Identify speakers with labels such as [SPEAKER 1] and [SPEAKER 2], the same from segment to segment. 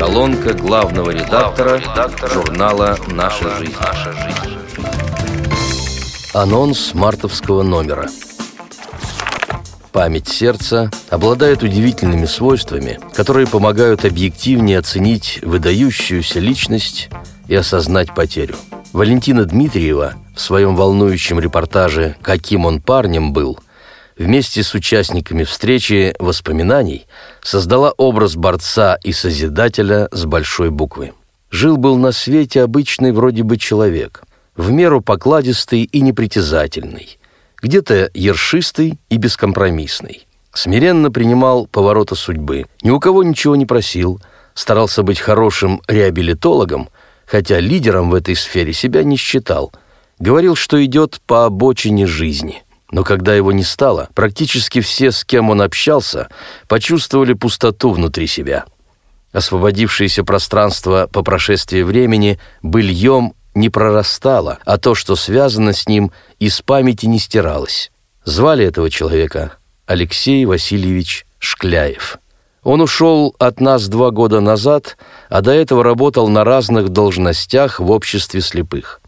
[SPEAKER 1] Колонка главного редактора, редактора журнала «Наша жизнь». «Наша жизнь». Анонс мартовского номера. Память сердца обладает удивительными свойствами, которые помогают объективнее оценить выдающуюся личность и осознать потерю. Валентина Дмитриева в своем волнующем репортаже «Каким он парнем был» вместе с участниками встречи воспоминаний создала образ борца и созидателя с большой буквы. Жил-был на свете обычный вроде бы человек, в меру покладистый и непритязательный, где-то ершистый и бескомпромиссный. Смиренно принимал повороты судьбы, ни у кого ничего не просил, старался быть хорошим реабилитологом, хотя лидером в этой сфере себя не считал, говорил, что идет по обочине жизни – но когда его не стало, практически все, с кем он общался, почувствовали пустоту внутри себя. Освободившееся пространство по прошествии времени быльем не прорастало, а то, что связано с ним, из памяти не стиралось. Звали этого человека Алексей Васильевич Шкляев. Он ушел от нас два года назад, а до этого работал на разных должностях в обществе слепых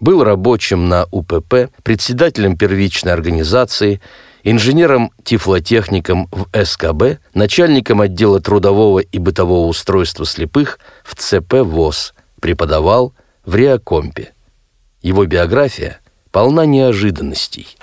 [SPEAKER 1] был рабочим на УПП, председателем первичной организации, инженером-тифлотехником в СКБ, начальником отдела трудового и бытового устройства слепых в ЦП ВОЗ, преподавал в Реакомпе. Его биография полна неожиданностей.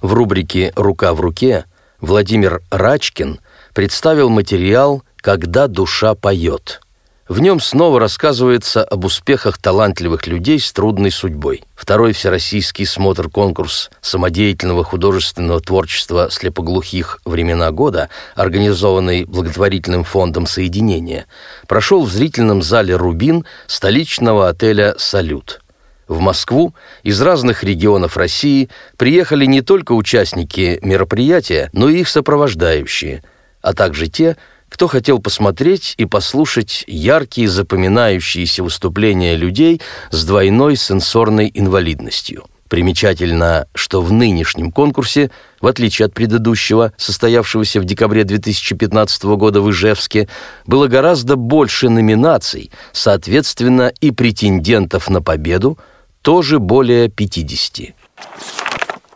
[SPEAKER 1] В рубрике «Рука в руке» Владимир Рачкин представил материал «Когда душа поет». В нем снова рассказывается об успехах талантливых людей с трудной судьбой. Второй всероссийский смотр-конкурс самодеятельного художественного творчества слепоглухих «Времена года», организованный благотворительным фондом «Соединение», прошел в зрительном зале «Рубин» столичного отеля «Салют». В Москву из разных регионов России приехали не только участники мероприятия, но и их сопровождающие, а также те, кто хотел посмотреть и послушать яркие запоминающиеся выступления людей с двойной сенсорной инвалидностью. Примечательно, что в нынешнем конкурсе, в отличие от предыдущего, состоявшегося в декабре 2015 года в Ижевске, было гораздо больше номинаций, соответственно, и претендентов на победу тоже более 50.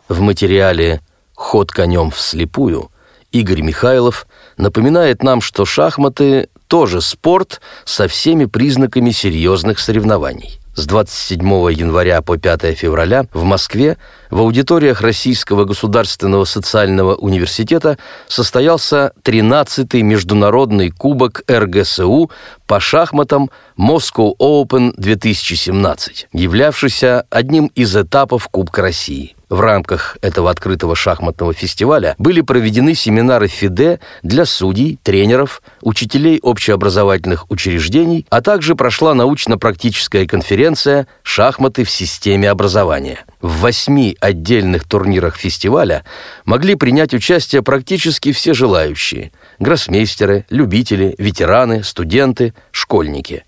[SPEAKER 1] В материале «Ход конем вслепую» Игорь Михайлов напоминает нам, что шахматы тоже спорт со всеми признаками серьезных соревнований. С 27 января по 5 февраля в Москве в аудиториях Российского государственного социального университета состоялся 13-й международный кубок РГСУ по шахматам Moscow Open 2017, являвшийся одним из этапов Кубка России. В рамках этого открытого шахматного фестиваля были проведены семинары ФИДЕ для судей, тренеров, учителей общеобразовательных учреждений, а также прошла научно-практическая конференция «Шахматы в системе образования». В восьми отдельных турнирах фестиваля могли принять участие практически все желающие – гроссмейстеры, любители, ветераны, студенты, школьники –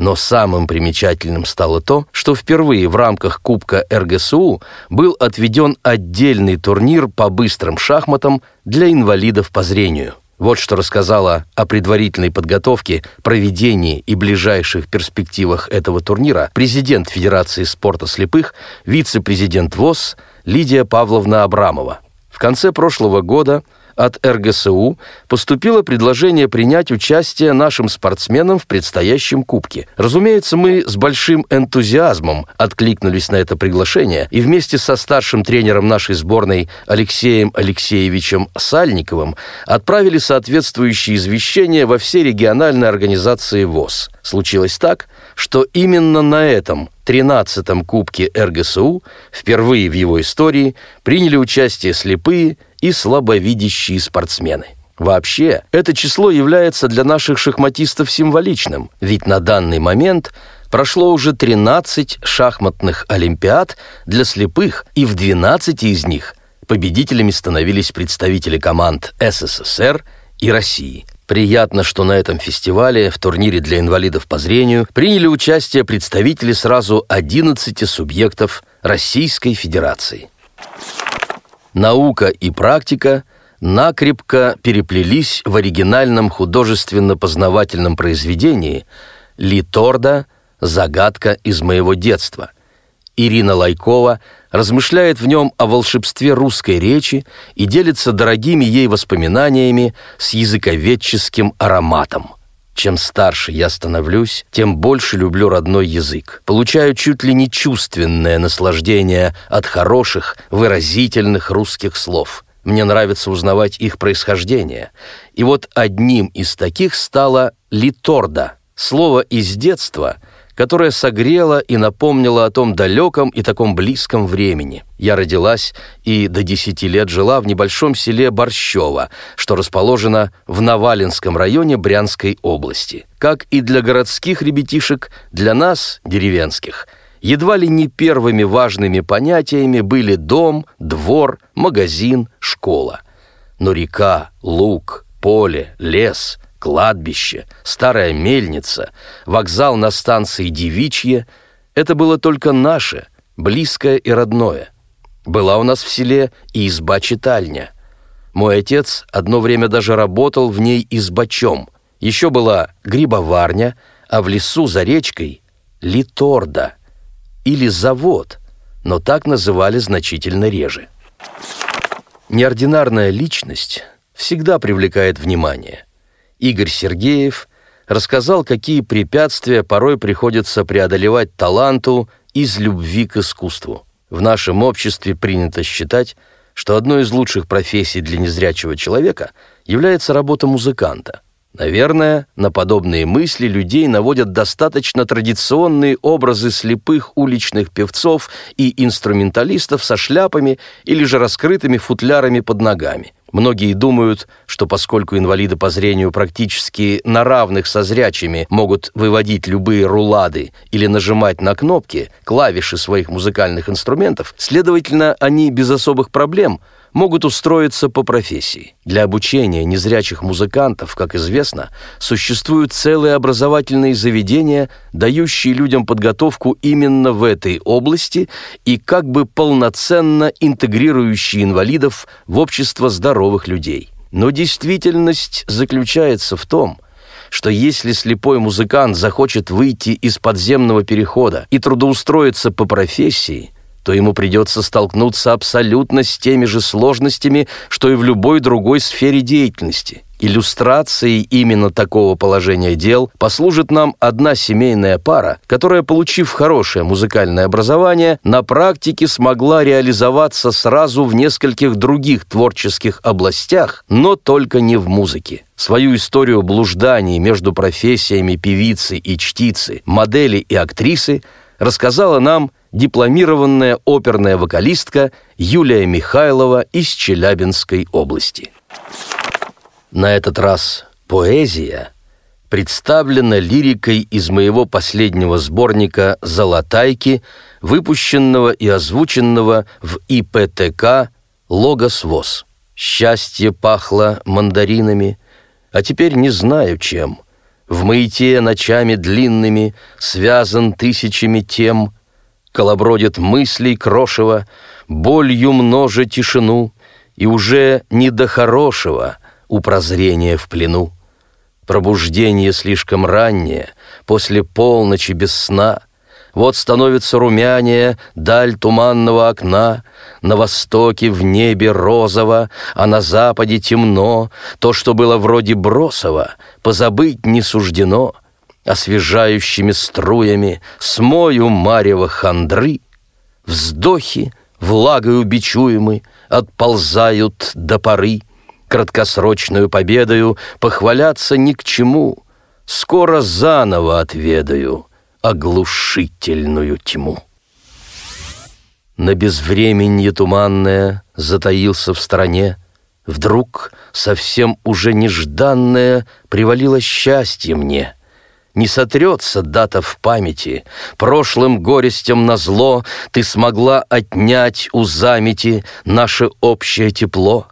[SPEAKER 1] но самым примечательным стало то, что впервые в рамках Кубка РГСУ был отведен отдельный турнир по быстрым шахматам для инвалидов по зрению. Вот что рассказала о предварительной подготовке, проведении и ближайших перспективах этого турнира президент Федерации спорта слепых, вице-президент ВОЗ Лидия Павловна Абрамова. В конце прошлого года – от РГСУ поступило предложение принять участие нашим спортсменам в предстоящем кубке. Разумеется, мы с большим энтузиазмом откликнулись на это приглашение и вместе со старшим тренером нашей сборной Алексеем Алексеевичем Сальниковым отправили соответствующие извещения во все региональные организации ВОЗ. Случилось так, что именно на этом 13-м Кубке РГСУ впервые в его истории приняли участие слепые и слабовидящие спортсмены. Вообще, это число является для наших шахматистов символичным, ведь на данный момент прошло уже 13 шахматных олимпиад для слепых, и в 12 из них победителями становились представители команд СССР и России. Приятно, что на этом фестивале, в турнире для инвалидов по зрению, приняли участие представители сразу 11 субъектов Российской Федерации. Наука и практика накрепко переплелись в оригинальном художественно-познавательном произведении «Литорда. Загадка из моего детства». Ирина Лайкова размышляет в нем о волшебстве русской речи и делится дорогими ей воспоминаниями с языковедческим ароматом. Чем старше я становлюсь, тем больше люблю родной язык. Получаю чуть ли не чувственное наслаждение от хороших, выразительных русских слов. Мне нравится узнавать их происхождение. И вот одним из таких стало «литорда» — слово из детства — которая согрела и напомнила о том далеком и таком близком времени. Я родилась и до десяти лет жила в небольшом селе Борщево, что расположено в Навалинском районе Брянской области. Как и для городских ребятишек, для нас, деревенских, едва ли не первыми важными понятиями были дом, двор, магазин, школа. Но река, луг, поле, лес — кладбище, старая мельница, вокзал на станции Девичье — это было только наше, близкое и родное. Была у нас в селе и изба-читальня. Мой отец одно время даже работал в ней избачом. Еще была грибоварня, а в лесу за речкой — литорда или завод, но так называли значительно реже. Неординарная личность всегда привлекает внимание — Игорь Сергеев рассказал, какие препятствия порой приходится преодолевать таланту из любви к искусству. В нашем обществе принято считать, что одной из лучших профессий для незрячего человека является работа музыканта. Наверное, на подобные мысли людей наводят достаточно традиционные образы слепых уличных певцов и инструменталистов со шляпами или же раскрытыми футлярами под ногами – Многие думают, что поскольку инвалиды по зрению практически на равных со зрячими могут выводить любые рулады или нажимать на кнопки, клавиши своих музыкальных инструментов, следовательно, они без особых проблем – могут устроиться по профессии. Для обучения незрячих музыкантов, как известно, существуют целые образовательные заведения, дающие людям подготовку именно в этой области и как бы полноценно интегрирующие инвалидов в общество здоровых людей. Но действительность заключается в том, что если слепой музыкант захочет выйти из подземного перехода и трудоустроиться по профессии – то ему придется столкнуться абсолютно с теми же сложностями, что и в любой другой сфере деятельности. Иллюстрацией именно такого положения дел послужит нам одна семейная пара, которая, получив хорошее музыкальное образование, на практике смогла реализоваться сразу в нескольких других творческих областях, но только не в музыке. Свою историю блужданий между профессиями певицы и чтицы, модели и актрисы рассказала нам дипломированная оперная вокалистка Юлия Михайлова из Челябинской области. На этот раз поэзия представлена лирикой из моего последнего сборника «Золотайки», выпущенного и озвученного в ИПТК «Логос ВОЗ». Счастье пахло мандаринами, а теперь не знаю чем. В маяте ночами длинными связан тысячами тем — колобродит мыслей крошево, болью множе тишину, и уже не до хорошего у прозрения в плену. Пробуждение слишком раннее, после полночи без сна, вот становится румянее даль туманного окна, на востоке в небе розово, а на западе темно, то, что было вроде бросово, позабыть не суждено — освежающими струями, смою марева хандры, вздохи, влагою бичуемы, отползают до поры, краткосрочную победою похваляться ни к чему, скоро заново отведаю оглушительную тьму. На безвременье туманное затаился в стороне, Вдруг совсем уже нежданное привалило счастье мне — не сотрется дата в памяти, Прошлым горестям на зло Ты смогла отнять у замети Наше общее тепло.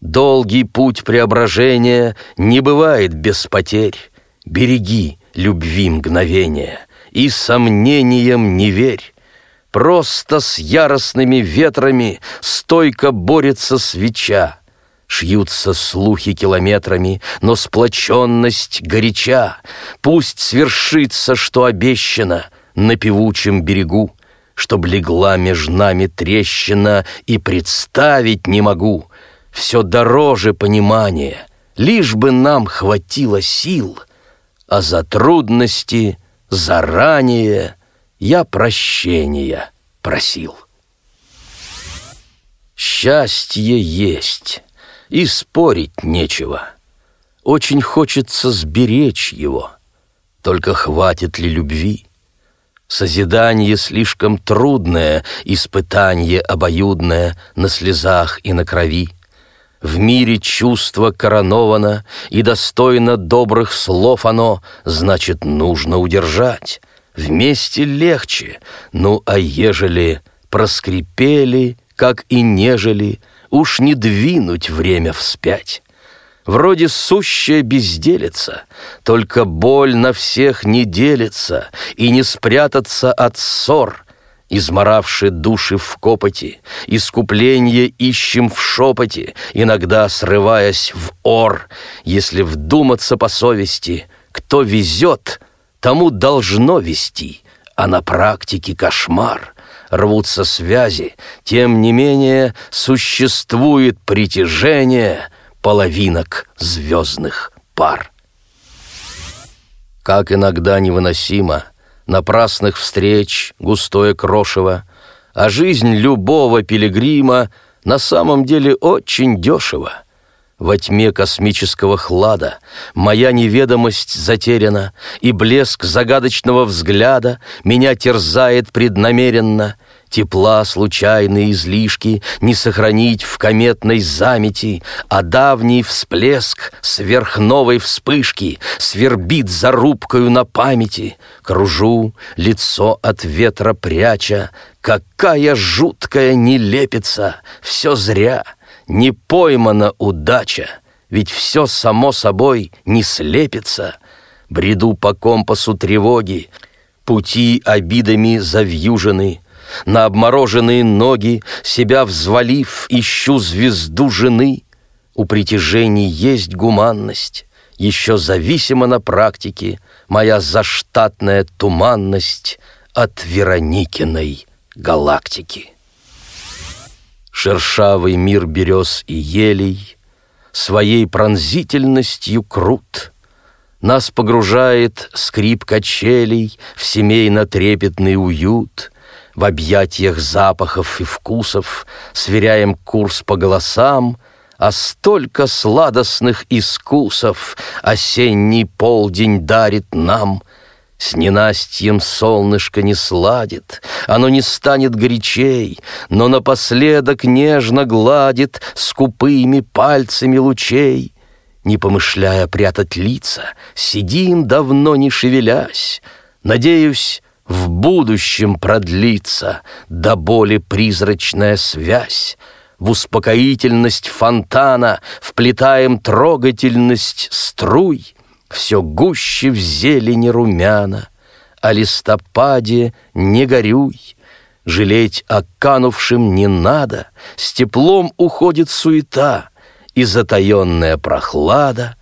[SPEAKER 1] Долгий путь преображения Не бывает без потерь. Береги любви мгновения И сомнением не верь. Просто с яростными ветрами Стойко борется свеча. Шьются слухи километрами, но сплоченность горяча. Пусть свершится, что обещано на певучем берегу, Чтоб легла меж нами трещина, и представить не могу. Все дороже понимания, лишь бы нам хватило сил, А за трудности заранее я прощения просил. Счастье есть, и спорить нечего. Очень хочется сберечь его. Только хватит ли любви? Созидание слишком трудное, испытание обоюдное на слезах и на крови. В мире чувство короновано, и достойно добрых слов оно, значит, нужно удержать. Вместе легче, ну а ежели проскрипели, как и нежели, уж не двинуть время вспять. Вроде сущая безделица, только боль на всех не делится, и не спрятаться от ссор, изморавши души в копоти, искупление ищем в шепоте, иногда срываясь в ор, если вдуматься по совести, кто везет, тому должно вести, а на практике кошмар рвутся связи, тем не менее существует притяжение половинок звездных пар. Как иногда невыносимо напрасных встреч густое крошево, а жизнь любого пилигрима на самом деле очень дешево. Во тьме космического хлада Моя неведомость затеряна, И блеск загадочного взгляда Меня терзает преднамеренно. Тепла случайные излишки Не сохранить в кометной замети, А давний всплеск сверхновой вспышки Свербит зарубкою на памяти. Кружу, лицо от ветра пряча, Какая жуткая нелепица! Все зря — не поймана удача, ведь все само собой не слепится. Бреду по компасу тревоги, пути обидами завьюжены, на обмороженные ноги, себя взвалив, ищу звезду жены. У притяжений есть гуманность, еще зависима на практике моя заштатная туманность от Вероникиной галактики шершавый мир берез и елей, Своей пронзительностью крут. Нас погружает скрип качелей В семейно-трепетный уют, В объятиях запахов и вкусов Сверяем курс по голосам, А столько сладостных искусов Осенний полдень дарит нам — с ненастьем солнышко не сладит, Оно не станет горячей, Но напоследок нежно гладит Скупыми пальцами лучей. Не помышляя прятать лица, Сидим, давно не шевелясь. Надеюсь, в будущем продлится До боли призрачная связь. В успокоительность фонтана Вплетаем трогательность струй — все гуще в зелени румяна, О листопаде не горюй, Жалеть о канувшем не надо, С теплом уходит суета, И затаенная прохлада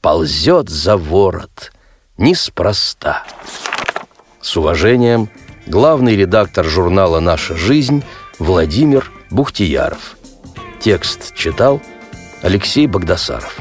[SPEAKER 1] Ползет за ворот неспроста. С уважением, главный редактор журнала «Наша жизнь» Владимир Бухтияров. Текст читал Алексей Богдасаров.